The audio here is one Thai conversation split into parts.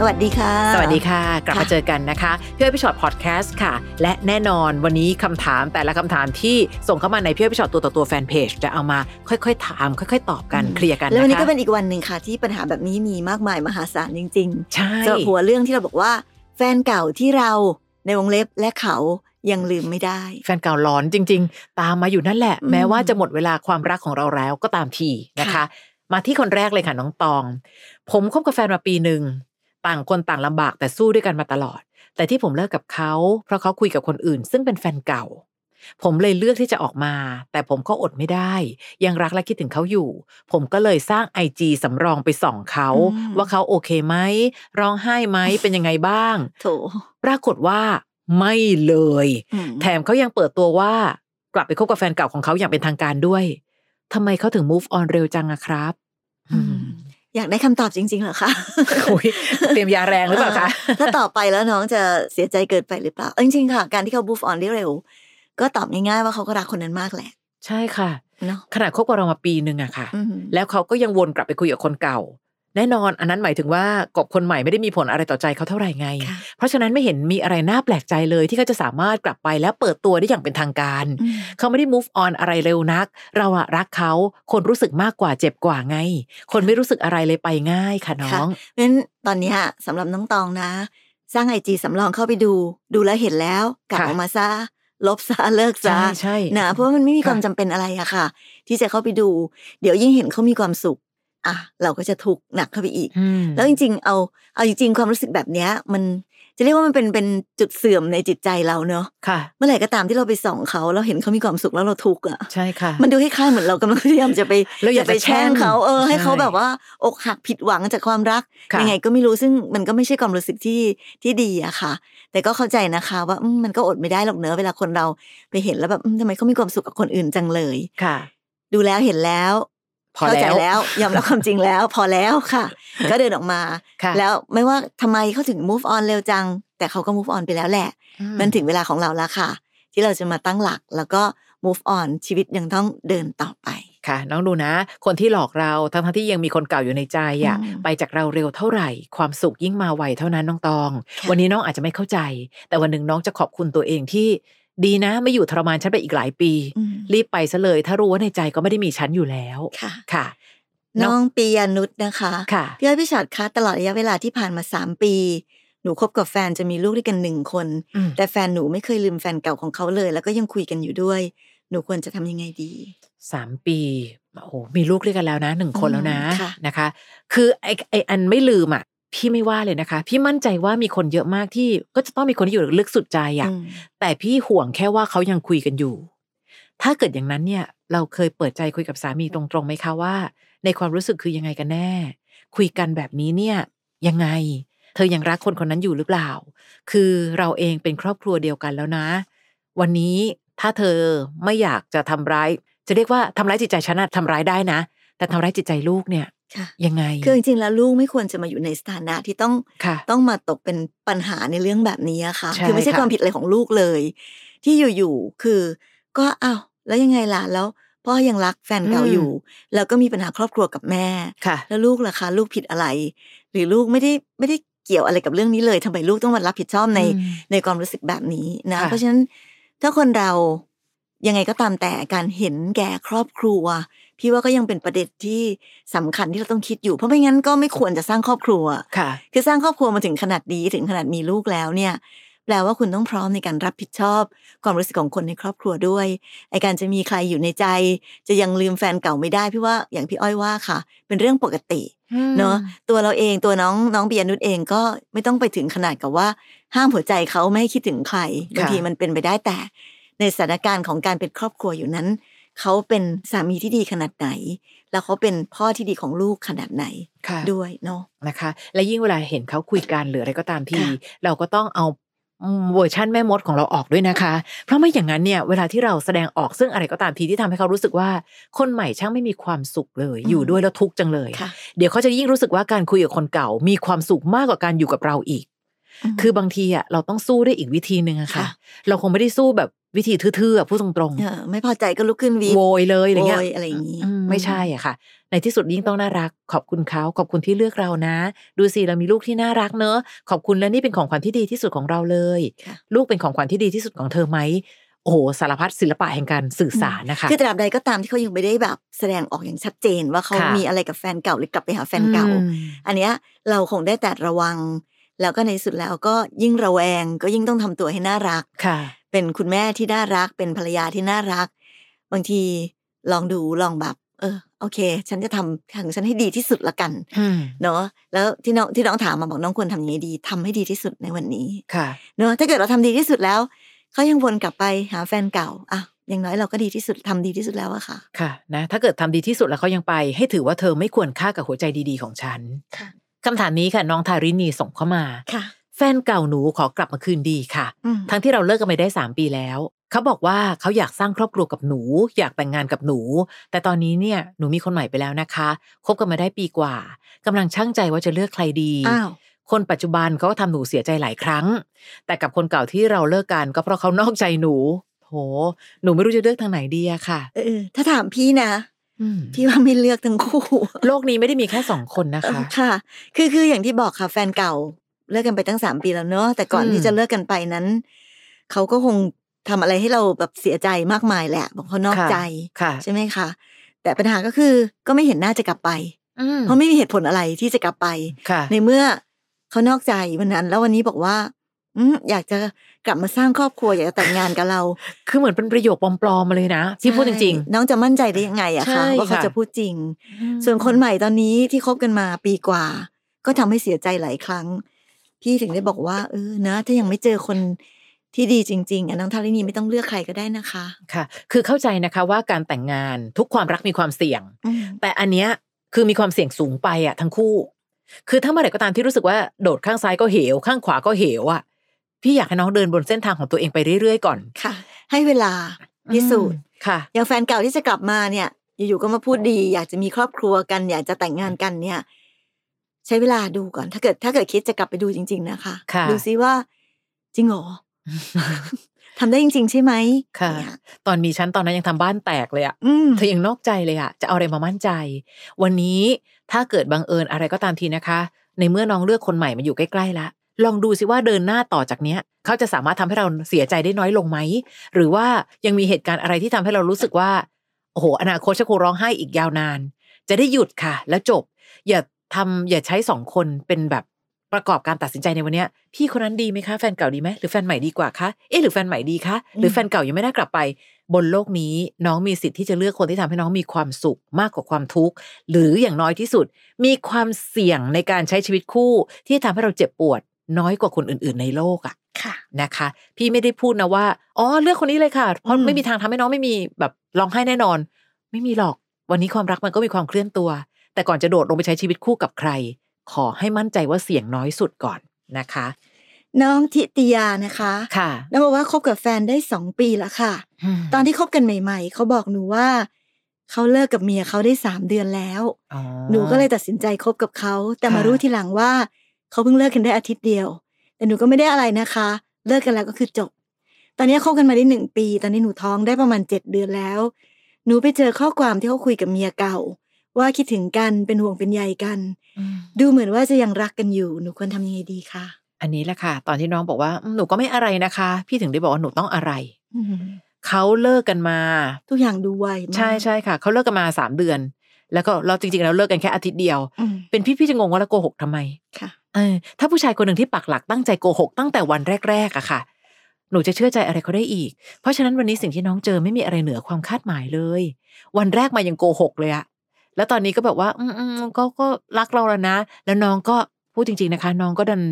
สวัสดีค่ะ สวัสดีค่ะ กลับมาค่ะเจอกันนะคะพี่อ้อยพี่ชอ็อตพอดแคสต์ค่ะ และแน่นอนวันนี้คำถามแต่ละคำถามที่ส่งเข้ามาในพี่อ้อยพี่ชอ็อตตัวต่อตัวแฟนเพจจะเอามาค่อยๆถาม ค่อย ๆ ตอบกันเคลียร์กันแล้ววันนี้นะคะก็เป็นอีกวันหนึ่งค่ะ ที่ปัญหาแบบนี้มีมากมายมหาศาลจริงใช่ๆสำหรับหัวเรื่องที่เราบอกว่า แฟนเก่าที่เราในวงเล็บและเขายังลืมไม่ได้ แฟนเก่าหลอนจริง ๆ ตามมาอยู่นั่นแหละอืมแม้ว่าจะหมดเวลาความรักของเราแล้วก็ตามทีนะคะค่ะมาที่คนแรกเลยค่ะน้องตอง ผมคบกับแฟนมาปีหนึ่ง ต่างคนต่างลำบากแต่สู้ด้วยกันมาตลอด แต่ที่ผมเลิกกับเขา เพราะเขาคุยกับคนอื่น ซึ่งเป็นแฟนเก่า ผมเลยเลือกที่จะออกมา แต่ผมก็อดไม่ได้ ยังรักและคิดถึงเขาอยู่ ผมก็เลยสร้างไอจีสำรองไปส่องเขาอืมว่าเขาโอเคไหมร้องไห้ไหมเป็นยังไงบ้างโถปรากฏว่า ไม่เลยอืมแถมเขายังเปิดตัวว่า กลับไปคบกับแฟนเก่าของเขาอย่างเป็นทางการด้วยทำไมเขาถึง move on เร็วจังอะครับ อืมอยากได้คำตอบจริงๆเหรอคะโอ้ยเตรียมยาแรงหรือเปล่าคะถ้าตอบไปแล้วน้องจะเสียใจเกินไปหรือเปล่าเอาจริงๆค่ะ การที่เขา move on ได้เร็ว ก็ตอบง่ายๆว่าเขาก็รักคนนั้นมากแหละ ใช่ค่ะเนาะขนาดคบกับเรามาปีหนึ่งอะค่ะอืมแล้วเขาก็ยังวนกลับไปคุยกับคนเก่า แน่นอนอันนั้นหมายถึงว่ากบคนใหม่ไม่ได้มีผลอะไรต่อใจเขาเท่าไหร่ไงค่ะเพราะฉะนั้นไม่เห็นมีอะไรน่าแปลกใจเลยที่เขาจะสามารถกลับไปแล้วเปิดตัวได้อย่างเป็นทางการอืมเขาไม่ได้ move on อะไรเร็วนัก เราอะรักเขาคนรู้สึกมากกว่าเจ็บกว่าไง คนไม่รู้สึกอะไรเลยไปง่ายค่ะน้องเพราะฉะนั้นตอนเนี้ยสำหรับน้องตองนะ สร้างไอจีสำรองเข้าไปดู ดูแล้วเห็นแล้วกลับค่ะออกมาซะลบซะเลิกซะใช่ใช่นะเพราะว่ามันไม่มีค่ะความจำเป็นอะไรอะค่ะ ที่จะเข้าไปดู เดี๋ยวยิ่งเห็นเขามีความสุข อะเราก็จะทุกข์หนักเข้าไปอีกอืมแล้วจริง ๆ เอาเอาจริงๆความรู้สึกแบบเนี้ย มันจะเรียกว่ามันเป็นเป็นจุดเสื่อมในจิตใจเราเนอะค่ะเมื่อไหร่ก็ตามที่เราไปส่องเขาเราเห็นเขามีความสุขแล้วเราทุกข์อะใช่ค่ะ มันดูคล้ายๆเหมือนเรากำลังพยายามจะไปเราอยากไปจะแช่งเขาเออใช่ให้เขาแบบว่า อกหักผิดหวังจากความรักค่ะยังไงก็ไม่รู้ซึ่งมันก็ไม่ใช่ความรู้สึกที่ที่ดีอะค่ะ แต่ก็เข้าใจนะคะ ว่าอืมมันก็อดไม่ได้หรอกเนอะเวลาคนเราไปเห็นแล้วแบบอืมทำไมเขามีความสุขกับคนอื่นจังเลยค่ะ ดูแล้วเห็นแล้ว พอเข้าใจแล้วแล้วยอมรับความจริงแล้ว พอแล้วค่ะ ก็เดินออกมาค่ะแล้วไม่ว่าทำไมเขาถึง move on เร็วจัง แต่เขาก็ move on ไปแล้วแหละอืมันถึงเวลาของเราแล้วค่ะ ที่เราจะมาตั้งหลักแล้วก็ move on ชีวิตยังต้องเดินต่อไปค่ะ น้องดูนะ คนที่หลอกเราทั้งทั้งๆที่ยังมีคนเก่าอยู่ในใจอะอืมไปจากเราเร็วเท่าไหร่ ความสุขยิ่งมาไวเท่านั้นน้องตองค่ะวันนี้น้องอาจจะไม่เข้าใจ แต่วันหนึ่งน้องจะขอบคุณตัวเองที่ ดีนะไม่อยู่ทรมานฉันไปอีกหลายปีอืมรีบไปซะเลย ถ้ารู้ว่าในใจก็ไม่ได้มีฉันอยู่แล้วค่ะค่ะ น้องปียานุชนะคะค่ะพี่อ้อยพี่ชอตคะตลอดระยะเวลาที่ผ่านมาสามปีหนูคบกับแฟนจะมีลูกด้วยกันหนึ่งคนอืมแต่แฟนหนูไม่เคยลืมแฟนเก่าของเขาเลย แล้วก็ยังคุยกันอยู่ด้วย หนูควรจะทำยังไงดีสามปีโอ้โหมีลูกด้วยกันแล้วนะหนึ่งคนแล้วนะอืมค่ะนะคะ คือไอไออันไม่ลืมอะ พี่ไม่ว่าเลยนะคะ พี่มั่นใจว่ามีคนเยอะมากที่ ก็จะต้องมีคนที่อยู่ลึกสุดใจอะอืมแต่พี่ห่วงแค่ว่าเขายังคุยกันอยู่ ถ้าเกิดอย่างนั้นเนี่ย เราเคยเปิดใจคุยกับสามีตรงๆไหมคะว่า ในความรู้สึกคือยังไงกันแน่ คุยกันแบบนี้เนี่ย ยังไง เธอยังรักคนคนนั้นอยู่หรือเปล่า คือเราเองเป็นครอบครัวเดียวกันแล้วนะ วันนี้ถ้าเธอไม่อยากจะทำร้าย จะเรียกว่าทำร้ายจิตใจฉันอะทำร้ายได้นะ แต่ทำร้ายจิตใจลูกเนี่ยค่ะ ยังไง คือจริงๆแล้วลูกไม่ควรจะมาอยู่ในสถานะที่ต้องค่ะต้องมาตกเป็นปัญหาในเรื่องแบบนี้อะค่ะใช่คือไม่ใช่ค่ะความผิดอะไรของลูกเลย ที่อยู่ๆคือ ก็อ้าวแล้วยังไงล่ะแล้วพ่อยังรักแฟนเก่าอยู่ แล้วก็มีปัญหาครอบครัวกับแม่ค่ะแล้วลูกล่ะคะลูกผิดอะไร หรือลูกไม่ได้ไม่ได้เกี่ยวอะไรกับเรื่องนี้เลยทำไมลูกต้องมารับผิดชอบในอืมในความรู้สึกแบบนี้นะค่ะเพราะฉะนั้นถ้าคนเรายังไงก็ตามแต่การเห็นแก่ครอบครัว พี่ว่าก็ยังเป็นประเด็นที่สำคัญที่เราต้องคิดอยู่ เพราะไม่งั้นก็ไม่ควรจะสร้างครอบครัวค่ะ คือสร้างครอบครัวมาถึงขนาดนี้ถึงขนาดมีลูกแล้วเนี่ย แปลว่าคุณต้องพร้อมในการรับผิดชอบ ความรู้สึกของคนในครอบครัวด้วยไอการจะมีใครอยู่ในใจ จะยังลืมแฟนเก่าไม่ได้พี่ว่าอย่างพี่อ้อยว่าค่ะ เป็นเรื่องปกติเนอะตัวเราเองตัวน้องน้องเบียนุชเองก็ไม่ต้องไปถึงขนาดกับว่า ห้ามหัวใจเขาไม่ให้คิดถึงใครบางทีมันเป็นไปได้แต่ในสถานการณ์ของการเป็นครอบครัวอยู่นั้น เขาเป็นสามีที่ดีขนาดไหน แล้วเขาเป็นพ่อที่ดีของลูกขนาดไหนค่ะด้วยเนาะนะคะ และยิ่งเวลาเห็นเขาคุยกันหรืออะไรก็ตามทีค่ะเราก็ต้องเอาอืมเวอร์ชันแม่มดของเราออกด้วยนะคะ เพราะไม่อย่างนั้นเนี่ยเวลาที่เราแสดงออกซึ่งอะไรก็ตามทีที่ทำให้เขารู้สึกว่า คนใหม่ช่างไม่มีความสุขเลยอืมอยู่ด้วยแล้วทุกข์จังเลยค่ะเดี๋ยวเขาจะยิ่งรู้สึกว่าการคุยกับคนเก่า มีความสุขมากกว่าการอยู่กับเราอีก คือบางทีอะเราต้องสู้ด้วยอีกวิธีหนึ่งอะค่ะค่ะเราคงไม่ได้สู้แบบ วิธีทื่อๆอะพูดตรงเออไม่พอใจก็ลุกขึ้นวีๆโวยเลยอะไรเงี้ยโวยอะไรอย่างงี้อืมไม่ใช่อะค่ะ ในที่สุดยิ่งต้องน่ารัก ขอบคุณเขาขอบคุณที่เลือกเรานะ ดูสิเรามีลูกที่น่ารักเนอะขอบคุณและนี่เป็นของขวัญที่ดีที่สุดของเราเลยค่ะลูกเป็นของขวัญที่ดีที่สุดของเธอไหมโอ้โหสารพัดศิลปะแห่งการสื่อสารนะคะคือตราบใดก็ตามที่เขายังไม่ได้แบบแสดงออกอย่างชัดเจนว่าเขาค่ะมีอะไรกับแฟนเก่าหรือกลับไปหาแฟนเก่าอืมอันเนี้ยเราคงได้แต่ระวัง แล้วก็ในสุดแล้วก็ยิ่งระแวงก็ยิ่งต้องทำตัวให้น่ารักค่ะ เป็นคุณแม่ที่น่ารัก เป็นภรรยาที่น่ารัก บางทีลองดูลองแบบ เออ โอเค ฉันจะทำของฉันให้ดีที่สุดละกันอืมเนาะแล้วที่น้องที่น้องถามมาบอกน้องควรทำยังไงดีทำให้ดีที่สุดในวันนี้ค่ะเนาะถ้าเกิดเราทำดีที่สุดแล้วเขายังวนกลับไปหาแฟนเก่าอะอย่างน้อยเราก็ดีที่สุดทำดีที่สุดแล้วอะค่ะ ค่ะ นะ ถ้าเกิดทำดีที่สุดแล้วเขายังไป ให้ถือว่าเธอไม่ควรค่ากับหัวใจดีๆของฉันค่ะคำถามนี้ค่ะน้องทารินีส่งเข้ามาค่ะ แฟนเก่าหนูขอกลับมาคืนดีค่ะอืมทั้งที่เราเลิกกันไปได้3ปีแล้ว เขาบอกว่าเขาอยากสร้างครอบครัวกับหนู อยากแต่งงานกับหนู แต่ตอนนี้เนี่ยหนูมีคนใหม่ไปแล้วนะคะคบกันมาได้ปีกว่ากำลังช่างใจว่าจะเลือกใครดีอ้าวคนปัจจุบันเขาก็ทำหนูเสียใจหลายครั้ง แต่กับคนเก่าที่เราเลิกกันก็เพราะเขานอกใจหนู โห หนูไม่รู้จะเลือกทางไหนดีอะค่ะ เออ ถ้าถามพี่นะอืมพี่ว่าไม่เลือกทั้งคู่ โลกนี้ไม่ได้มีแค่สองคนนะคะ ค่ะ คือคืออย่างที่บอกค่ะ แฟนเก่า เลิกกันไปตั้งสามปีแล้วเนอะแต่ก่อนอืมที่จะเลิกกันไปนั้นเขาก็คงทำอะไรให้เราแบบเสียใจมากมายแหละบอกเขานอกค่ะใจค่ะใช่ไหมคะแต่ปัญหาก็คือก็ไม่เห็นหน้าจะกลับไปอืมเพราะไม่มีเหตุผลอะไรที่จะกลับไปค่ะในเมื่อเขานอกใจวันนั้น แล้ววันนี้บอกว่าอืมอยากจะกลับมาสร้างครอบครัวอยากจะแต่งงานกับเรา คือเหมือนเป็นประโยคปลอมๆมาเลยนะที่พูดจริงใช่น้องจะมั่นใจได้ยังไงอะใช่คะว่าเขาค่ะจะพูดจริงๆส่วนคนใหม่ตอนนี้ที่คบกันมาปีกว่า ก็ทำให้เสียใจหลายครั้ง พี่ถึงได้บอกว่า เออนะ ถ้ายังไม่เจอคนที่ดีจริงๆอะน้องทารินีไม่ต้องเลือกใครก็ได้นะคะ ค่ะ คือเข้าใจนะคะว่าการแต่งงานทุกความรักมีความเสี่ยงอืมแต่อันเนี้ยคือมีความเสี่ยงสูงไปอะทั้งคู่ คือถ้าเมื่อไหร่ก็ตามที่รู้สึกว่าโดดข้างซ้ายก็เหว ข้างขวาก็เหวอะ พี่อยากให้น้องเดินบนเส้นทางของตัวเองไปเรื่อยๆก่อนค่ะ ให้เวลาพิสูจน์อืมค่ะอย่างแฟนเก่าที่จะกลับมาเนี่ย อยู่ๆก็มาพูดดี อยากจะมีครอบครัวกัน อยากจะแต่งงานกันเนี่ย ใช้เวลาดูก่อน ถ้าเกิด ถ้าเกิดคิดจะกลับไปดูจริง ๆ นะคะค่ะดูซิว่าจริงเหรอทำได้จริง ๆ ใช่ไหมค่ะเนี่ยตอนมีฉันตอนนั้นยังทำบ้านแตกเลยอะอืมเธอยังนอกใจเลยอะจะเอาอะไรมามั่นใจ วันนี้ถ้าเกิดบังเอิญอะไรก็ตามทีนะคะ ในเมื่อน้องเลือกคนใหม่มาอยู่ใกล้ๆละลองดูสิว่าเดินหน้าต่อจากเนี้ย เขาจะสามารถทำให้เราเสียใจได้น้อยลงไหม หรือว่ายังมีเหตุการณ์อะไรที่ทำให้เรารู้สึกว่า โอ้โห อนาคตจะคงร้องไห้อีกยาวนาน จะได้หยุดค่ะ แล้วจบ อย่า ทำอย่าใช้สองคนเป็นแบบประกอบการตัดสินใจในวันเนี้ยพี่คนนั้นดีไหมคะแฟนเก่าดีไหมหรือแฟนใหม่ดีกว่าคะเอ๊ะหรือแฟนใหม่ดีคะหรือแฟนเก่ายังไม่ได้กลับไป บนโลกนี้น้องมีสิทธิ์ที่จะเลือกคนที่ทำให้น้องมีความสุขมากกว่าความทุกข์หรืออย่างน้อยที่สุด มีความเสี่ยงในการใช้ชีวิตคู่ ที่ทำให้เราเจ็บปวด น้อยกว่าคนอื่น ๆ ในโลกอะค่ะนะคะ พี่ไม่ได้พูดนะว่าอ๋อเลือกคนนี้เลยค่ะเพราะอืมไม่มีทางทำให้น้องไม่มีแบบร้องไห้แน่นอน ไม่มีหรอกวันนี้ความรักมันก็มีความเคลื่อนตัว แต่ก่อนจะโดดลงไปใช้ชีวิตคู่กับใคร ขอให้มั่นใจว่าเสี่ยงน้อยสุดก่อนนะคะ น้องทิติยานะคะค่ะน้องบอกว่าคบกับแฟนได้สองปีแล้วค่ะ ตอนที่คบกันใหม่ ๆ เขาบอกหนูว่าเขาเลิกกับเมียเขาได้สามเดือนแล้วอ๋อหนูก็เลยตัดสินใจคบกับเขา แต่มาค่ะรู้ทีหลังว่าเขาเพิ่งเลิกกันได้อาทิตย์เดียว แต่หนูก็ไม่ได้อะไรนะคะ เลิกกันแล้วก็คือจบ ตอนนี้คบกันมาได้หนึ่งปี ตอนนี้หนูท้องได้ประมาณเจ็ดเดือนแล้ว หนูไปเจอข้อความที่เขาคุยกับเมียเก่า ว่าคิดถึงกันเป็นห่วงเป็นใยกันอืมดูเหมือนว่าจะยังรักกันอยู่หนูควรทำยังไงดีคะอันนี้แหละค่ะ ตอนที่น้องบอกว่าอืมหนูก็ไม่อะไรนะคะ พี่ถึงได้บอกว่าหนูต้องอะไรอืมเขาเลิกกันมา ทุกอย่างดูไวมากใช่ใช่ค่ะเขาเลิกกันมาสามเดือน แล้วก็เราจริงๆแล้วเลิกกันแค่อาทิตย์เดียวอืมเป็นพี่พี่จะงงว่าแล้วโกหกทำไมค่ะเออถ้าผู้ชายคนหนึ่งที่ปักหลักตั้งใจโกหกตั้งแต่วันแรกๆอะค่ะ หนูจะเชื่อใจอะไรเขาได้อีก เพราะฉะนั้นวันนี้สิ่งที่น้องเจอไม่มีอะไรเหนือความคาดหมายเลย วันแรกมายังโกหกเลยอะ แล้วตอนนี้ก็แบบว่าอืมอืมก็ก็รักเราแล้วนะ แล้วน้องก็พูดจริง ๆนะคะ น้องก็ดัน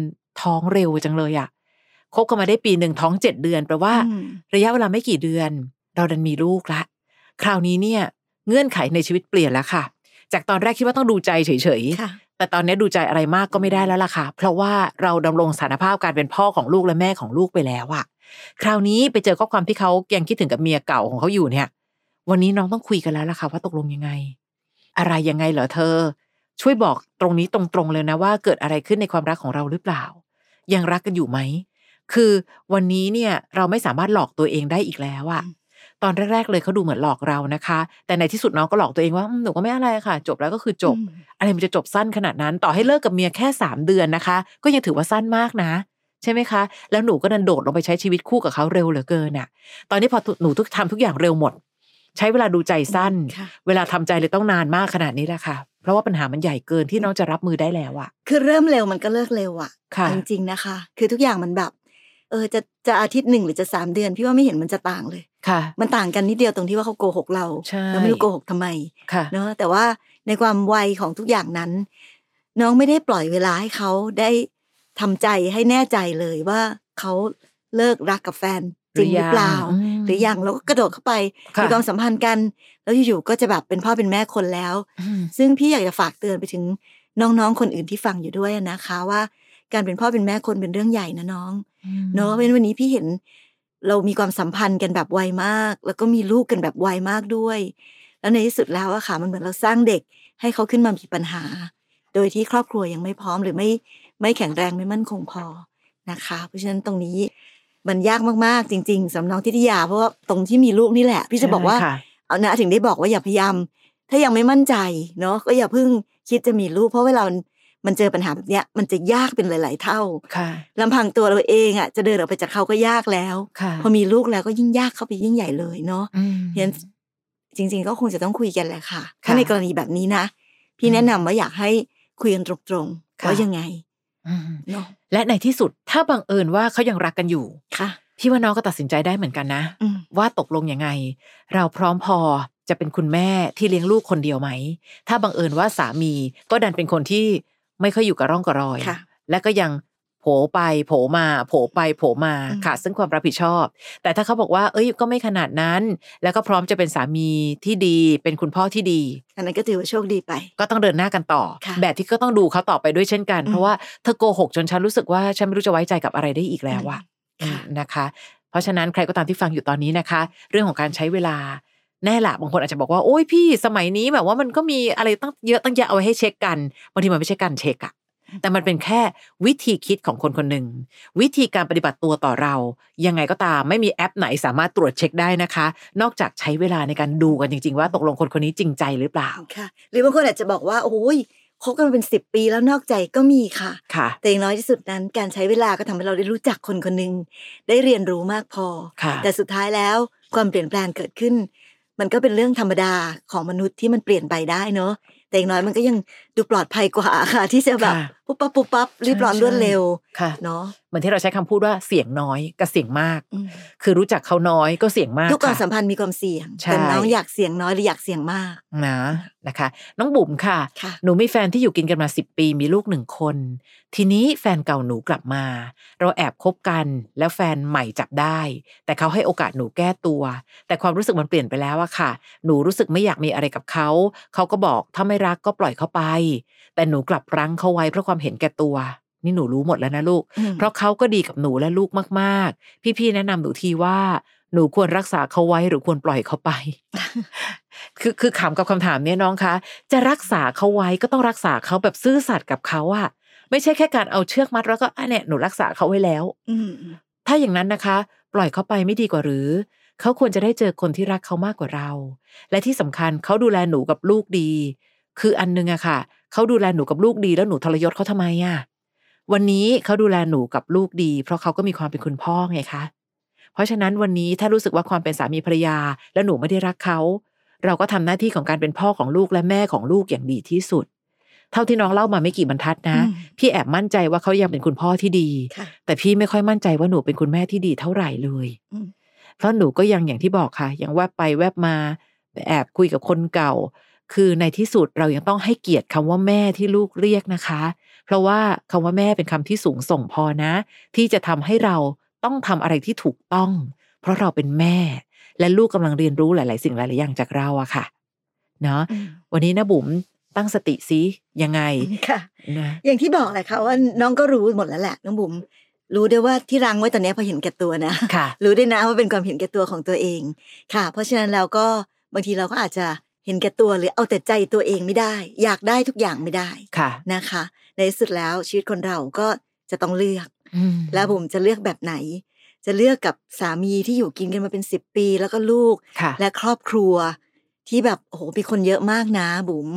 ท้องเร็วจังเลยอะคบกันมาได้ปีหนึ่งท้องเจ็ดเดือนแปลว่าอืมระยะเวลาไม่กี่เดือน เราดันมีลูกละ คราวนี้เนี่ย เงื่อนไขในชีวิตเปลี่ยนแล้วค่ะ จากตอนแรกคิดว่าต้องดูใจเฉยค่ะแต่ตอนนี้ดูใจอะไรมากก็ไม่ได้แล้วล่ะค่ะ เพราะว่าเราดำรงสถานภาพการเป็นพ่อของลูกและแม่ของลูกไปแล้วอะคราวนี้ไปเจอข้อความที่เขายังคิดถึงกับเมียเก่าของเขาอยู่เนี่ย วันนี้น้องต้องคุยกันแล้วล่ะค่ะว่าตกลงยังไง อะไรยังไงเหรอเธอ ช่วยบอกตรงนี้ตรงๆเลยนะว่าเกิดอะไรขึ้นในความรักของเราหรือเปล่า ยังรักกันอยู่ไหมคือวันนี้เนี่ยเราไม่สามารถหลอกตัวเองได้อีกแล้วอะตอนแรก ๆ เลยเขาดูเหมือนหลอกเรานะคะ แต่ในที่สุดน้องก็หลอกตัวเองว่าอืมหนูก็ไม่อะไรค่ะ จบแล้วก็คือจบ อะไรมันจะจบสั้นขนาดนั้น ต่อให้เลิกกับเมียแค่สามเดือนนะคะ ก็ยังถือว่าสั้นมากนะ ใช่ไหมคะ แล้วหนูก็ดันโดดลงไปใช้ชีวิตคู่กับเขาเร็วเหลือเกินอะ ตอนนี้พอหนูทุกทำทุกอย่างเร็วหมด ใช้เวลาดูใจสั้นค่ะเวลาทำใจเลยต้องนานมากขนาดนี้แหละค่ะ เพราะว่าปัญหามันใหญ่เกินที่น้องจะรับมือได้แล้วอะคือเริ่มเร็วมันก็เลิกเร็วอะค่ะจริงๆนะคะ คือทุกอย่างมันแบบ เออจะจะอาทิตย์หนึ่งหรือจะสามเดือนพี่ว่าไม่เห็นมันจะต่างเลยค่ะ มันต่างกันนิดเดียวตรงที่ว่าเขาโกหกเราใช่เราไม่รู้โกหกทำไมค่ะเนอะแต่ว่าในความไวของทุกอย่างนั้น น้องไม่ได้ปล่อยเวลาให้เขาได้ทำใจให้แน่ใจเลยว่าเขาเลิกรักกับแฟน จริงหรือเปล่า หรืออยังแล้วก็กระโดดเข้าไปมีความสัมพันธ์กัน แล้วอยู่ๆก็จะแบบเป็นพ่อเป็นแม่คนแล้ว ซึ่งพี่อยากจะฝากเตือนไปถึงน้องๆ คนอื่นที่ฟังอยู่ด้วยนะคะว่า การเป็นพ่อเป็นแม่คนเป็นเรื่องใหญ่นะน้องเนอะเพราะฉะนั้นวันนี้พี่เห็นเรามีความสัมพันธ์กันแบบไวมาก แล้วก็มีลูกกันแบบไวมากด้วย แล้วในที่สุดแล้วอะค่ะมันเหมือนเราสร้างเด็กให้เขาขึ้นมามีปัญหา โดยที่ครอบครัวยังไม่พร้อมหรือไม่ไม่แข็งแรงไม่มั่นคงพอนะคะ เพราะฉะนั้นตรงนี้ มันยากมากๆ จริง ๆสำหรับน้องทิติยา เพราะว่าตรงที่มีลูกนี่แหละ พี่จะบอกว่าใช่ค่ะ เอานะถึงได้บอกว่าอย่าพยายาม ถ้ายังไม่มั่นใจเนาะก็อย่าเพิ่งคิดจะมีลูก เพราะเวลามันมันเจอปัญหาแบบเนี้ยมันจะยากเป็นหลาย ๆ เท่าค่ะ ลำพังตัวเราเองอะจะเดินออกไปจากเขาก็ยากแล้ว ค่ะพอมีลูกแล้วก็ยิ่งยากเข้าไปยิ่งใหญ่เลยเนาะ อืม เพราะฉะนั้นจริง ๆ ก็คงจะต้องคุยกันแหละค่ะค่ะถ้าในกรณีแบบนี้นะ พี่อืมแนะนำว่าอยากให้คุยกันตรงค่ะๆว่ายังไงอืมเนาะ และในที่สุดถ้าบังเอิญว่าเขายังรักกันอยู่ค่ะพี่ว่าน้องก็ตัดสินใจได้เหมือนกันนะอืมว่าตกลงยังไง เราพร้อมพอจะเป็นคุณแม่ที่เลี้ยงลูกคนเดียวไหม ถ้าบังเอิญว่าสามีก็ดันเป็นคนที่ไม่ค่อยอยู่กับร่องกับรอยค่ะและก็ยังโผไปโผมาโผไปโผมาอืมขาดซึ่งความรับผิดชอบ แต่ถ้าเขาบอกว่า เอ้ยก็ไม่ขนาดนั้น แล้วก็พร้อมจะเป็นสามีที่ดี เป็นคุณพ่อที่ดี อันนั้นก็ถือว่าโชคดีไป ก็ต้องเดินหน้ากันต่อค่ะแบบที่ก็ต้องดูเขาต่อไปด้วยเช่นกันอืมเพราะว่าเธอโกหกจนฉันรู้สึกว่าฉันไม่รู้จะไว้ใจกับอะไรได้อีกแล้วอะค่ะอืมนะคะ เพราะฉะนั้นใครก็ตามที่ฟังอยู่ตอนนี้นะคะ เรื่องของการใช้เวลาแน่ละบางคนอาจจะบอกว่าโอ้ยพี่สมัยนี้แบบว่ามันก็มีอะไรตั้งเยอะตั้งแยะเอาไว้ให้เช็คกันบางทีมันไม่ใช่การเช็คอะ แต่มันเป็นแค่วิธีคิดของคนคนหนึ่ง วิธีการปฏิบัติตัวต่อเรา ยังไงก็ตามไม่มีแอปไหนสามารถตรวจเช็คได้นะคะ นอกจากใช้เวลาในการดูกันจริง ๆ ว่าตกลงคนคนนี้จริงใจหรือเปล่าค่ะหรือบางคนอาจจะบอกว่าโอ้ยคบกันมาเป็นสิบปีแล้วนอกใจก็มีค่ะค่ะแต่อย่างน้อยที่สุดนั้นการใช้เวลาก็ทำให้เราได้รู้จักคนคนหนึ่งได้เรียนรู้มากพอค่ะแต่สุดท้ายแล้วความเปลี่ยนแปลงเกิดขึ้น มันก็เป็นเรื่องธรรมดาของมนุษย์ที่มันเปลี่ยนไปได้เนอะแต่อย่างน้อยมันก็ยังดูปลอดภัยกว่าค่ะ ที่จะแบบค่ะ ปุ๊บปั๊บปุ๊บปั๊บรีบร้อนใช่รวดเร็วค่ะเนาะเหมือนที่เราใช้คำพูดว่าเสียงน้อยกับเสียงมากอืมคือรู้จักเขาน้อยก็เสียงมากทุกความค่ะสัมพันธ์มีความเสี่ยงใช่แต่น้องอยากเสี่ยงน้อยหรืออยากเสี่ยงมากนะนะคะ น้องบุ๋มค่ะค่ะ หนูมีแฟนที่อยู่กินกันมาสิบปีมีลูกหนึ่งคน ทีนี้แฟนเก่าหนูกลับมา เราแอบคบกันแล้วแฟนใหม่จับได้ แต่เขาให้โอกาสหนูแก้ตัว แต่ความรู้สึกมันเปลี่ยนไปแล้วอะค่ะ หนูรู้สึกไม่อยากมีอะไรกับเขาเขาก็บอกถ้าไม่รักก็ปล่อยเขาไป แต่หนูกลับรั้งเขาไว้เพราะความเห็นแก่ตัว นี่หนูรู้หมดแล้วนะลูกอืมเพราะเขาก็ดีกับหนูและลูกมากๆ พี่ๆแนะนำหนูทีว่าหนูควรรักษาเขาไว้หรือควรปล่อยเขาไป คือคือขำกับคำถามเนี้ยน้องคะ จะรักษาเขาไว้ก็ต้องรักษาเขาแบบซื่อสัตย์กับเขาอะไม่ใช่แค่การเอาเชือกมัดแล้วก็อะเนี่ยหนูรักษาเขาไว้แล้ว อืมถ้าอย่างนั้นนะคะ ปล่อยเขาไปไม่ดีกว่าหรือ เขาควรจะได้เจอคนที่รักเขามากกว่าเรา และที่สำคัญเขาดูแลหนูกับลูกดี คืออันนึงอะค่ะ เขาดูแลหนูกับลูกดีแล้วหนูทรยศเขาทำไมอะวันนี้เขาดูแลหนูกับลูกดี เพราะเขาก็มีความเป็นคุณพ่อไงคะ เพราะฉะนั้นวันนี้ถ้ารู้สึกว่าความเป็นสามีภรรยา แล้วหนูไม่ได้รักเขา เราก็ทำหน้าที่ของการเป็นพ่อของลูกและแม่ของลูกอย่างดีที่สุด เท่าที่น้องเล่ามาไม่กี่บรรทัดนะอืมพี่แอบมั่นใจว่าเขายังเป็นคุณพ่อที่ดีค่ะแต่พี่ไม่ค่อยมั่นใจว่าหนูเป็นคุณแม่ที่ดีเท่าไหร่เลยอืมเพราะหนูก็ยังอย่างที่บอกค่ะ ยังแวบไปแวบมาแอบคุยกับคนเก่า คือในที่สุดเรายังต้องให้เกียรติคำว่าแม่ที่ลูกเรียกนะคะ เพราะว่าคำว่าแม่เป็นคำที่สูงส่งพอนะ ที่จะทำให้เราต้องทำอะไรที่ถูกต้อง เพราะเราเป็นแม่ และลูกกำลังเรียนรู้หลาย ๆ สิ่งหลาย ๆ อย่างจากเราอะค่ะ เนาะอืมวันนี้นะบุ๋มตั้งสติซิยังไงค่ะนะอย่างที่บอกแหละค่ะว่าน้องก็รู้หมดแล้วแหละน้องบุ๋มรู้ด้วยว่าที่รังไว้ตอนนี้เพอเห็นแก่ตัวนะค่ะรู้ด้วยนะว่าเป็นความเห็นแก่ตัวของตัวเองค่ะ เพราะฉะนั้นเราก็บางทีเราก็อาจจะ เห็นแก่ตัวหรือเอาแต่ใจตัวเองไม่ได้ อยากได้ทุกอย่างไม่ได้ค่ะนะคะ ในที่สุดแล้วชีวิตคนเราก็จะต้องเลือกอืมแล้วผมจะเลือกแบบไหน จะเลือกกับสามีที่อยู่กินกันมาเป็นสิบปี แล้วก็ลูกค่ะและครอบครัว ที่แบบโอ้โหมีคนเยอะมากนะบุ๋ม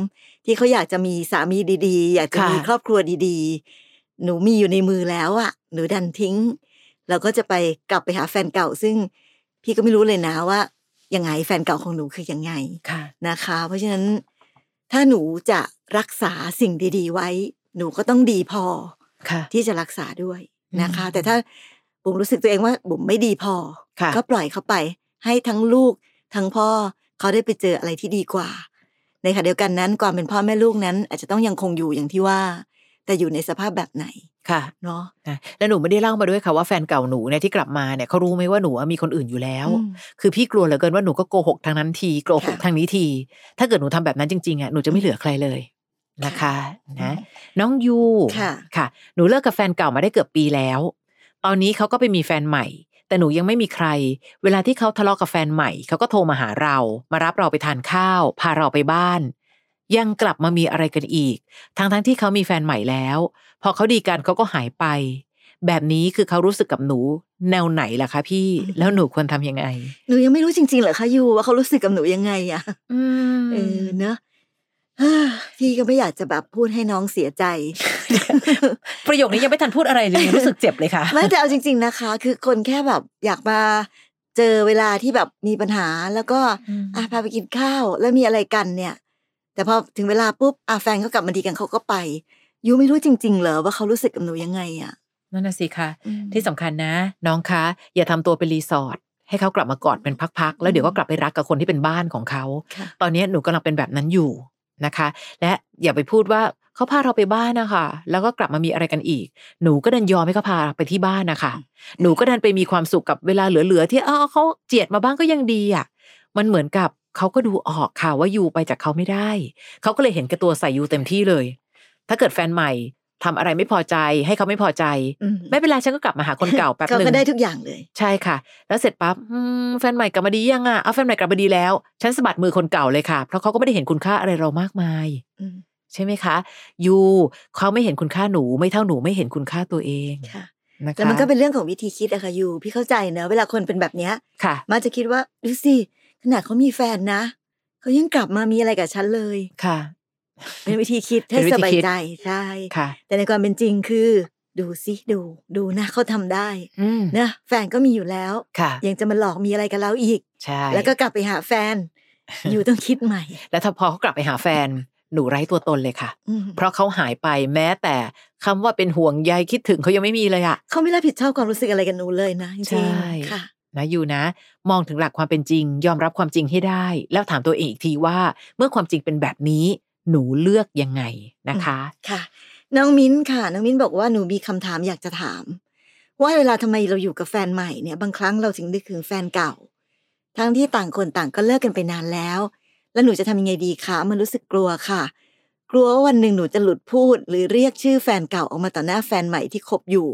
ที่เขาอยากจะมีสามีดีๆ อยากจะมีค่ะครอบครัวดีๆ หนูมีอยู่ในมือแล้วอะหนูดันทิ้งเราก็จะไปกลับไปหาแฟนเก่าซึ่งพี่ก็ไม่รู้เลยนะว่า ยังไงแฟนเก่าของหนูคือยังไงค่ะนะคะ เพราะฉะนั้นถ้าหนูจะรักษาสิ่งดี ๆ ไว้ หนูก็ต้องดีพอค่ะที่จะรักษาด้วยนะคะอืมแต่ถ้าบุ๋มรู้สึกตัวเองว่าบุ๋มไม่ดีพอค่ะก็ปล่อยเขาไป ให้ทั้งลูกทั้งพ่อเขาได้ไปเจออะไรที่ดีกว่า ในขณะเดียวกันนั้นความเป็นพ่อแม่ลูกนั้น อาจจะต้องยังคงอยู่อย่างที่ว่า แต่อยู่ในสภาพแบบไหน ค่ะเนาะนะแล้วหนูไม่ได้เล่ามาด้วยค่ะว่าแฟนเก่าหนูเนี่ยที่กลับมาเนี่ยเขารู้ไหมว่าหนูอะมีคนอื่นอยู่แล้วอืมคือพี่กลัวเหลือเกินว่าหนูก็โกหกทางนั้นทีโกหกค่ะทางนี้ที ถ้าเกิดหนูทำแบบนั้นจริงๆอะหนูจะไม่เหลือใครเลยนะคะนะน้องยูค่ะค่ะ หนูเลิกกับแฟนเก่ามาได้เกือบปีแล้ว ตอนนี้เขาก็ไปมีแฟนใหม่ แต่หนูยังไม่มีใคร เวลาที่เขาทะเลาะกับแฟนใหม่เขาก็โทรมาหาเรา มารับเราไปทานข้าว พาเราไปบ้าน ยังกลับมามีอะไรกันอีก ทั้งทั้งๆที่เขามีแฟนใหม่แล้ว พอเขาดีกันเขาก็หายไป แบบนี้คือเขารู้สึกกับหนู แนวไหนล่ะคะพี่อืมแล้วหนูควรทำยังไง หนูยังไม่รู้จริงๆเหรอคะยูว่าเขารู้สึกกับหนูยังไงอะอืมเออเนอะฮ่าพี่ก็ไม่อยากจะแบบพูดให้น้องเสียใจ ประโยคนี้ยังไม่ทันพูดอะไรเลยรู้สึกเจ็บเลยค่ะไม่แต่เอาจริง ๆนะคะ คือคนแค่แบบอยากมาเจอเวลาที่แบบมีปัญหาแล้วก็อืมอะพาไปกินข้าวแล้วมีอะไรกันเนี่ย แต่พอถึงเวลาปุ๊บอะแฟนเขากลับมาดีกันเขาก็ไป you ไม่รู้จริง ๆ เหรอว่าเขารู้สึกกับหนูยังไงอะนั่นน่ะสิคะอืมที่สำคัญนะ น้องคะ อย่าทำตัวเป็นรีสอร์ทให้เขากลับมากอดเป็นพักๆ แล้วเดี๋ยวก็กลับไปรักกับคนที่เป็นบ้านของเขาค่ะตอนนี้หนูกำลังเป็นแบบนั้นอยู่นะคะ และอย่าไปพูดว่าเขาพาเราไปบ้านนะคะ แล้วก็กลับมามีอะไรกันอีก หนูก็ดันยอมให้เขาพาไปที่บ้านนะคะ หนูก็ดันไปมีความสุขกับเวลาเหลือๆที่เออเขาเจียดมาบ้างก็ยังดีอะ มันเหมือนกับเขาก็ดูออกค่ะว่า you ไปจากเขาไม่ได้ เขาก็เลยเห็นแก่ตัวใส่ยูเต็มที่เลย ถ้าเกิดแฟนใหม่ทำอะไรไม่พอใจ ให้เขาไม่พอใจอืมไม่เป็นไรฉันก็กลับมาหาคนเก่าแป๊บเขาหนึ่งก็ได้ทุกอย่างเลย ใช่ค่ะ แล้วเสร็จปั๊บอืมแฟนใหม่กลับมาดียังอะเอาแฟนใหม่กลับมาดีแล้ว ฉันสะบัดมือคนเก่าเลยค่ะ เพราะเขาก็ไม่ได้เห็นคุณค่าอะไรเรามากมายอืมใช่ไหมคะ ยูเขาไม่เห็นคุณค่าหนูไม่เท่าหนูไม่เห็นคุณค่าตัวเองค่ะนะคะแล้วมันก็เป็นเรื่องของวิธีคิดอะค่ะยูพี่เข้าใจเนอะเวลาคนเป็นแบบเนี้ยค่ะมันจะคิดว่าดูสิขนาดเขามีแฟนนะเขายังกลับมามีอะไรกับฉันเลยค่ะ เป็นวิธีคิดเป็ให้นวิสธีบายคิดใจใช่ค่ะ แต่ในความเป็นจริงคือ ดูสิดูดูนะเขาทำได้อืมนะแฟนก็มีอยู่แล้วค่ะยังจะมาหลอกมีอะไรกับเราอีกใช่แล้วก็กลับไปหาแฟน อยู่ต้องคิดใหม่ แล้วถ้าพอเขากลับไปหาแฟนหนูไร้ตัวตนเลยค่ะอืมเพราะเขาหายไปแม้แต่คำว่าเป็นห่วงใยคิดถึงเขายังไม่มีเลยอะเขาไม่รับผิดชอบความรู้สึกอะไรกับหนูเลยนะจใช่ริงๆค่ะนะอยู่นะ มองถึงหลักความเป็นจริง ยอมรับความจริงให้ได้ แล้วถามตัวเองอีกทีว่า เมื่อความจริงเป็นแบบนี้ หนูเลือกยังไงนะคะค่ะ น้องมิ้นค่ะ น้องมิ้นบอกว่าหนูมีคำถามอยากจะถาม ว่าเวลาทำไมเราอยู่กับแฟนใหม่เนี่ย บางครั้งเราถึงนึกถึงแฟนเก่า ทั้งที่ต่างคนต่างก็เลิกกันไปนานแล้ว แล้วหนูจะทำยังไงดีคะมันรู้สึกกลัวค่ะ กลัวว่าวันหนึ่งหนูจะหลุดพูด หรือเรียกชื่อแฟนเก่าออกมาต่อหน้าแฟนใหม่ที่คบอยู่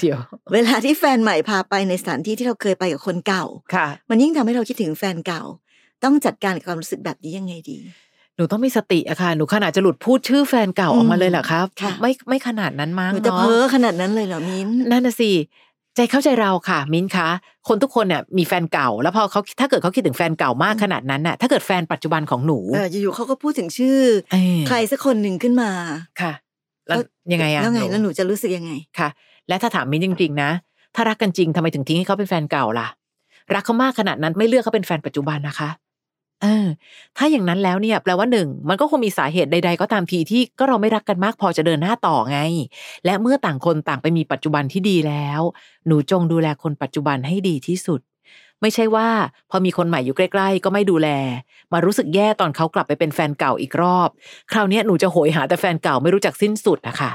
เดี๋ยว เวลาที่แฟนใหม่พาไปในสถานที่ที่เราเคยไปกับคนเก่าค่ะ มันยิ่งทำให้เราคิดถึงแฟนเก่า ต้องจัดการกับความรู้สึกแบบนี้ยังไงดี หนูต้องมีสติอะค่ะ หนูขนาดจะหลุดพูดชื่อแฟนเก่าออกมาเลยเหรอครับค่ะไม่ไม่ขนาดนั้นมั้งหนูจะเนาะเพ้อขนาดนั้นเลยเหรอมิ้นนั่นน่ะสิใจเข้าใจเราค่ะ มิ้นคะ คนทุกคนเนี่ยมีแฟนเก่า แล้วพอเขาถ้าเกิดเขาคิดถึงแฟนเก่ามากขนาดนั้นน่ะถ้าเกิดแฟนปัจจุบันของหนูเอออยู่ๆเขาก็พูดถึงชื่อเออใครสักคนหนึ่งขึ้นมาค่ะ แล้วแล้วยังไงอะแล้วไงหนูแล้วหนูจะรู้สึกยังไงค่ะ และถ้าถามมิ้นจริงๆนะ ถ้ารักกันจริงทำไมถึงทิ้งให้เขาเป็นแฟนเก่าล่ะ รักเขามากขนาดนั้นไม่เลือกเขาเป็นแฟนปัจจุบันนะคะ เออ ถ้าอย่างนั้นแล้วเนี่ย แปลว่าหนึ่งมันก็คงมีสาเหตุใด ๆ ก็ตามทีที่ก็เราไม่รักกันมากพอจะเดินหน้าต่อไง และเมื่อต่างคนต่างไปมีปัจจุบันที่ดีแล้ว หนูจงดูแลคนปัจจุบันให้ดีที่สุด ไม่ใช่ว่า พอมีคนใหม่อยู่ใกล้ ๆ ก็ไม่ดูแล มารู้สึกแย่ตอนเขากลับไปเป็นแฟนเก่าอีกรอบ คราวนี้หนูจะโหยหาแต่แฟนเก่าไม่รู้จักสิ้นสุดนะค่ะ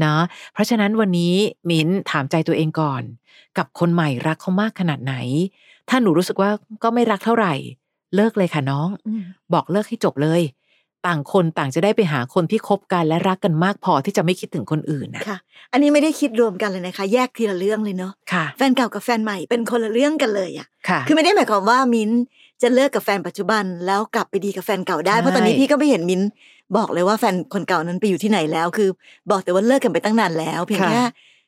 เนาะเพราะฉะนั้นวันนี้มิ้นถามใจตัวเองก่อน กับคนใหม่รักเขามากขนาดไหน ถ้าหนูรู้สึกว่าก็ไม่รักเท่าไหร่ เลิกเลยค่ะน้องอืมบอกเลิกให้จบเลย ต่างคนต่างจะได้ไปหาคนที่คบกันและรักกันมากพอที่จะไม่คิดถึงคนอื่นนะค่ะ อันนี้ไม่ได้คิดรวมกันเลยนะคะ แยกทีละเรื่องเลยเนาะค่ะแฟนเก่ากับแฟนใหม่เป็นคนละเรื่องกันเลยอะค่ะ คือไม่ได้หมายความว่ามิ้นจะเลิกกับแฟนปัจจุบันแล้วกลับไปดีกับแฟนเก่าได้ใช่เพราะตอนนี้พี่ก็ไม่เห็นมิ้นบอกเลยว่าแฟนคนเก่านั้นไปอยู่ที่ไหนแล้ว คือ บอกแต่ว่าเลิกกันไปตั้งนานแล้ว เพียงแค่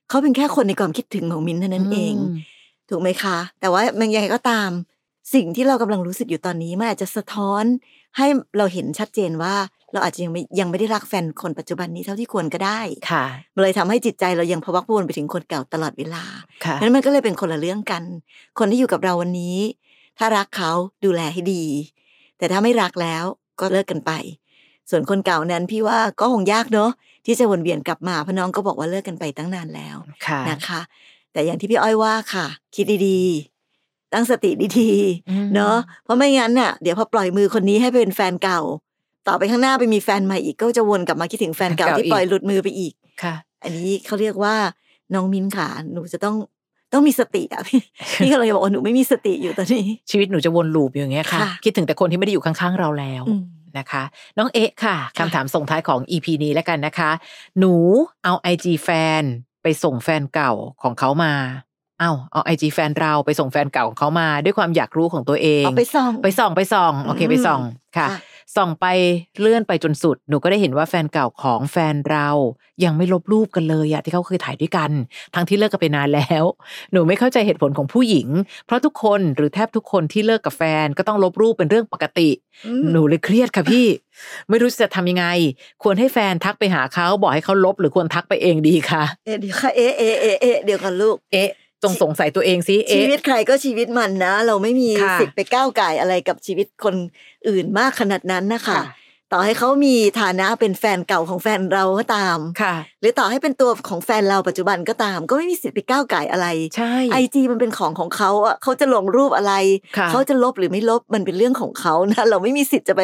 เขาเป็นแค่คนในความคิดถึงของมิ้นเท่านั้นเองมถูกไหมคะ แต่ว่ามันยังไงก็ตาม สิ่งที่เรากำลังรู้สึกอยู่ตอนนี้มันอาจจะสะท้อนให้เราเห็นชัดเจนว่าเราอาจจะยังไม่ยังไม่ได้รักแฟนคนปัจจุบันนี้เท่าที่ควรก็ได้ค่ะมันเลยทำให้จิตใจเรายังพะวักพะวนไปถึงคนเก่าตลอดเวลาค่ะนั้นมันก็เลยเป็นคนละเรื่องกัน คนที่อยู่กับเราวันนี้ ถ้ารักเขาดูแลให้ดี แต่ถ้าไม่รักแล้วก็เลิกกันไป ส่วนคนเก่านั้นพี่ว่าก็คงยากเนอะที่จะวนเวียนกลับมาเพราะน้องก็บอกว่าเลิกกันไปตั้งนานแล้วค่ะนะคะ แต่อย่างที่พี่อ้อยว่าค่ะ คิดดีๆ ตั้งสติดีอืมๆเนอะเพราะไม่งั้นน่ะเดี๋ยวพอปล่อยมือคนนี้ให้ไปเป็นแฟนเก่า ต่อไปข้างหน้าไปมีแฟนใหม่อีกก็จะวนกลับมาคิดถึงแฟนเก่าที่ปล่อยหลุดมือไปอีกค่ะ อันนี้เขาเรียกว่าน้องมิ้นค่ะหนูจะต้องต้องมีสติอะพี่พี่ก็เลยบอกว่าหนูไม่มีสติอยู่ตอนนี้ ชีวิตหนูจะวนลูปอยู่อย่างเงี้ยค่ะค่ะ คิดถึงแต่คนที่ไม่ได้อยู่ข้างๆเราแล้วอืมนะคะ น้องเอ๊ะค่ะค่ะคำถามส่งท้ายของ EP นี้แล้วกันนะคะ หนูเอา IG แฟนไปส่งแฟนเก่าของเขามา เอาเอา IG แฟนเราไปส่งแฟนเก่าของเขามาด้วยความอยากรู้ของตัวเองเอาไปส่องไปส่องไปส่องโอเคอืมไปส่องค่ะค่ะส่องไปเลื่อนไปจนสุดหนูก็ได้เห็นว่าแฟนเก่าของแฟนเรา ยังไม่ลบรูปกันเลยอะที่เขาเคยถ่ายด้วยกัน ทั้งที่เลิกกันไปนานแล้ว หนูไม่เข้าใจเหตุผลของผู้หญิง เพราะทุกคนหรือแทบทุกคนที่เลิกกับแฟนก็ต้องลบรูปเป็นเรื่องปกติอืมหนูเลยเครียดค่ะพี่ ไม่รู้จะทำยังไง ควรให้แฟนทักไปหาเขาบอกให้เขาลบหรือควรทักไปเองดีคะเอ๊ะเดี๋ยวค่ะเอ๊ะเอ๊ะเอ๊ะเอ๊ะเดี๋ยวกันลูกเอ๊ะ จงสงสัยตัวเองสิชีเอ๊ะวิตใครก็ชีวิตมันนะ เราไม่มีค่ะสิทธิ์ไปก้าวไก่ายอะไรกับชีวิตคนอื่นมากขนาดนั้นนะคะค่ะต่อให้เขามีฐานะเป็นแฟนเก่าของแฟนเราก็ตามค่ะ หรือต่อให้เป็นตัวของแฟนเราปัจจุบันก็ตาม ก็ไม่มีสิทธิ์ไปก้าวไก่ายอะไรใช่ไอจีมันเป็นของของเขาอะเขาจะลงรูปอะไรค่ะเขาจะลบหรือไม่ลบมันเป็นเรื่องของเขานะเราไม่มีสิทธิ์จะไป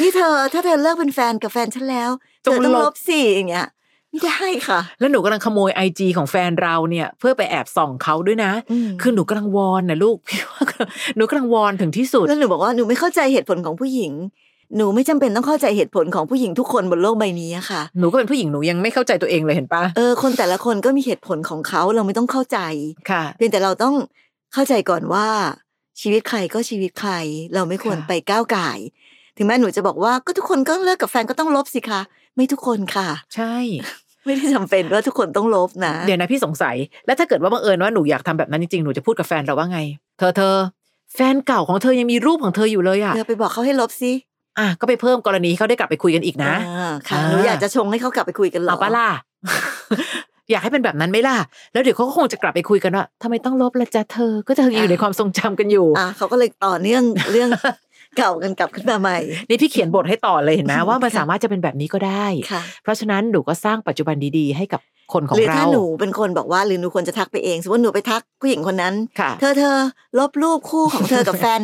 นี่เธอ ถ้าเธอเลิกเป็นแฟนกับแฟนฉันแล้วเธอต้องลบสิอย่างเงี้ย ไม่ได้ค่ะ แล้วหนูกำลังขโมยไอจีของแฟนเราเนี่ย เพื่อไปแอบส่องเขาด้วยนะมคือหนูกำลังวอนนะลูกพี่ว่าหนูกำลังวอนถึงที่สุดแล้วหนูบอกว่าหนูไม่เข้าใจเหตุผลของผู้หญิงหนูไม่จำเป็นต้องเข้าใจเหตุผลของผู้หญิงทุกคนบนโลกใบนี้อะค่ะ หนูก็เป็นผู้หญิงหนูยังไม่เข้าใจตัวเองเลยเห็นปะเออคนแต่ละคนก็มีเหตุผลของเขาเราไม่ต้องเข้าใจค่ะ เพียงแต่เราต้องเข้าใจก่อนว่า ชีวิตใครก็ชีวิตใคร เราไม่ควรค่ะไปก้าวไก่าย ถึงแม้หนูจะบอกว่าก็ทุกคนก็เลิกกับแฟนก็ต้องลบสิคะ ไม่ทุกคนค่ะ ใช่ ไม่ได้จำเป็นว่าทุกคนต้องลบนะ เดี๋ยวนะพี่สงสัย แล้วถ้าเกิดว่าบังเอิญว่าหนูอยากทำแบบนั้นจริงๆ หนูจะพูดกับแฟนเราว่าไง เธอเธอ แฟนเก่าของเธอยังมีรูปของเธออยู่เลยอะเธอไปบอกเขาให้ลบสิอะก็ไปเพิ่มกรณีให้เขาได้กลับไปคุยกันอีกนะอ่าค่ะอ่าหนูอยากจะชงให้เขากลับไปคุยกันเหรอเอาปะล่ะอยากให้เป็นแบบนั้นไหมล่ะ แล้วเดี๋ยวเขาก็คงจะกลับไปคุยกันว่าทำไมต้องลบละจ๊ะเธอ ก็เธออยู่ในความทรงจำกันอยู่อ่าเขาก็เลยต่อเนื่องเรื่อง เก่ากันกลับขึ้นมาใหม่ นี่พี่เขียนบทให้ต่อเลยเห็นไหมว่ามันค่ะสามารถจะเป็นแบบนี้ก็ได้ค่ะเพราะฉะนั้นหนูก็สร้างปัจจุบันดีๆ ให้กับคนของหรือเราถ้าหนูเป็นคนบอกว่าหรือหนูควรจะทักไปเองสมมติหนูไปทักผู้หญิงคนนั้นค่ะเธอเธอลบรูปคู่ของเธอกับแฟน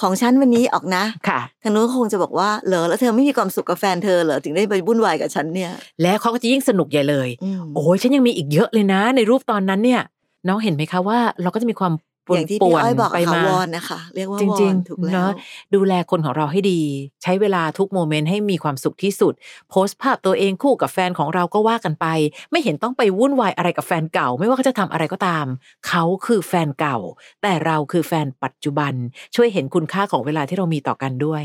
ของฉันวันนี้ออกนะค่ะทางนู้นคงจะบอกว่าเหรอแล้วเธอไม่มีความสุขกับแฟนเธอเหรอถึงได้ไปวุ่นวายกับฉันเนี่ย แล้วเขาก็จะยิ่งสนุกใหญ่เลยอืมโอ้ยฉันยังมีอีกเยอะเลยนะ ในรูปตอนนั้นเนี่ย น้องเห็นไหมคะว่า เราก็จะมีความ ปอย่างที่ป่พี่วนอ้อยบอกไปอะค่ะมาวอนนะคะ เรียกว่าจวริองนถูกๆแล้เนาะวดูแลคนของเราให้ดี ใช้เวลาทุกโมเมนต์ให้มีความสุขที่สุด โพสต์ภาพตัวเองคู่กับแฟนของเราก็ว่ากันไป ไม่เห็นต้องไปวุ่นวายอะไรกับแฟนเก่า ไม่ว่าเขาจะทำอะไรก็ตาม เขาคือแฟนเก่า แต่เราคือแฟนปัจจุบัน ช่วยเห็นคุณค่าของเวลาที่เรามีต่อกันด้วย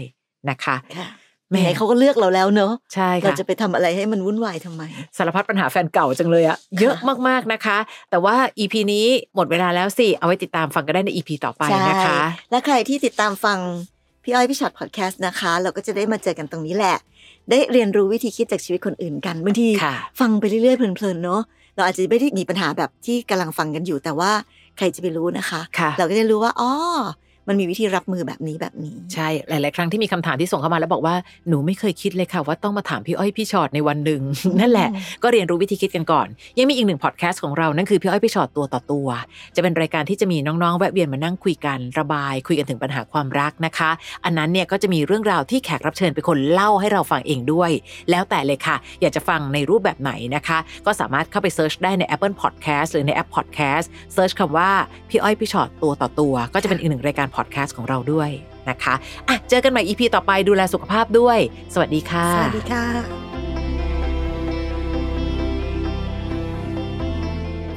นะคะค่ะ แหมแหมเขาก็เลือกเราแล้วเนอะใช่เราค่ะจะไปทำอะไรให้มันวุ่นวายทำไม สารพัดปัญหาแฟนเก่าจังเลยอะเยอะมากๆนะคะ แต่ว่า EP นี้หมดเวลาแล้วสิ เอาไว้ติดตามฟังกันได้ใน EP ต่อไปนะคะใช่และใครที่ติดตามฟังพี่อ้อยพี่ช็อตพอดแคสต์นะคะ เราก็จะได้มาเจอกันตรงนี้แหละ ได้เรียนรู้วิธีคิดจากชีวิตคนอื่นกันบางทีค่ะฟังไปเรื่อยๆเพลินๆเนาะเราอาจจะไม่ได้มีปัญหาแบบที่กำลังฟังกันอยู่ แต่ว่าใครจะไปรู้นะคะค่ะเราก็จะรู้ว่าอ๋อ มันมีวิธีรับมือแบบนี้แบบนี้ ใช่หลาย ๆ ครั้งที่มีคำถามที่ส่งเข้ามาแล้วบอกว่าหนูไม่เคยคิดเลยค่ะว่าต้องมาถามพี่อ้อยพี่ชอตในวันหนึ่งนั่นแหละก็เรียนรู้วิธีคิดกันก่อน ยังมีอีกหนึ่งพอดแคสต์ของเรานั่นคือพี่อ้อยพี่ฉอดตัวต่อตัว จะเป็นรายการที่จะมีน้อง ๆ แวะเวียนมานั่งคุยกันระบาย คุยกันถึงปัญหาความรักนะคะ อันนั้นเนี่ยก็จะมีเรื่องราวที่แขกรับเชิญเป็นคนเล่าให้เราฟังเองด้วย แล้วแต่เลยค่ะ อยากจะฟังในรูปแบบไหนนะคะ ก็สามารถเข้าไป search ได้ใน Apple Podcast หรือในแอป Podcast search คำว่าพี่อ้อยพี่ฉอดตัวต่อตัว ก็จะเป็นอีกหนึ่งรายการพอดแคสต์ของเราด้วยนะคะอะเจอกันใหม่ EP ต่อไปดูแลสุขภาพด้วย สวัสดีค่ะ สวัสดีค่ะ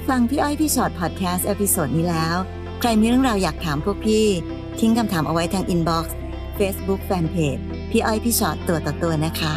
ฟังพี่อ้อยพี่ฉอดพอดแคสต์ episode นี้แล้ว ใครมีเรื่องราวอยากถามพวกพี่ ทิ้งคำถามเอาไว้ทาง inbox Facebook fanpage พี่อ้อยพี่ฉอดตัวต่อตัวนะคะ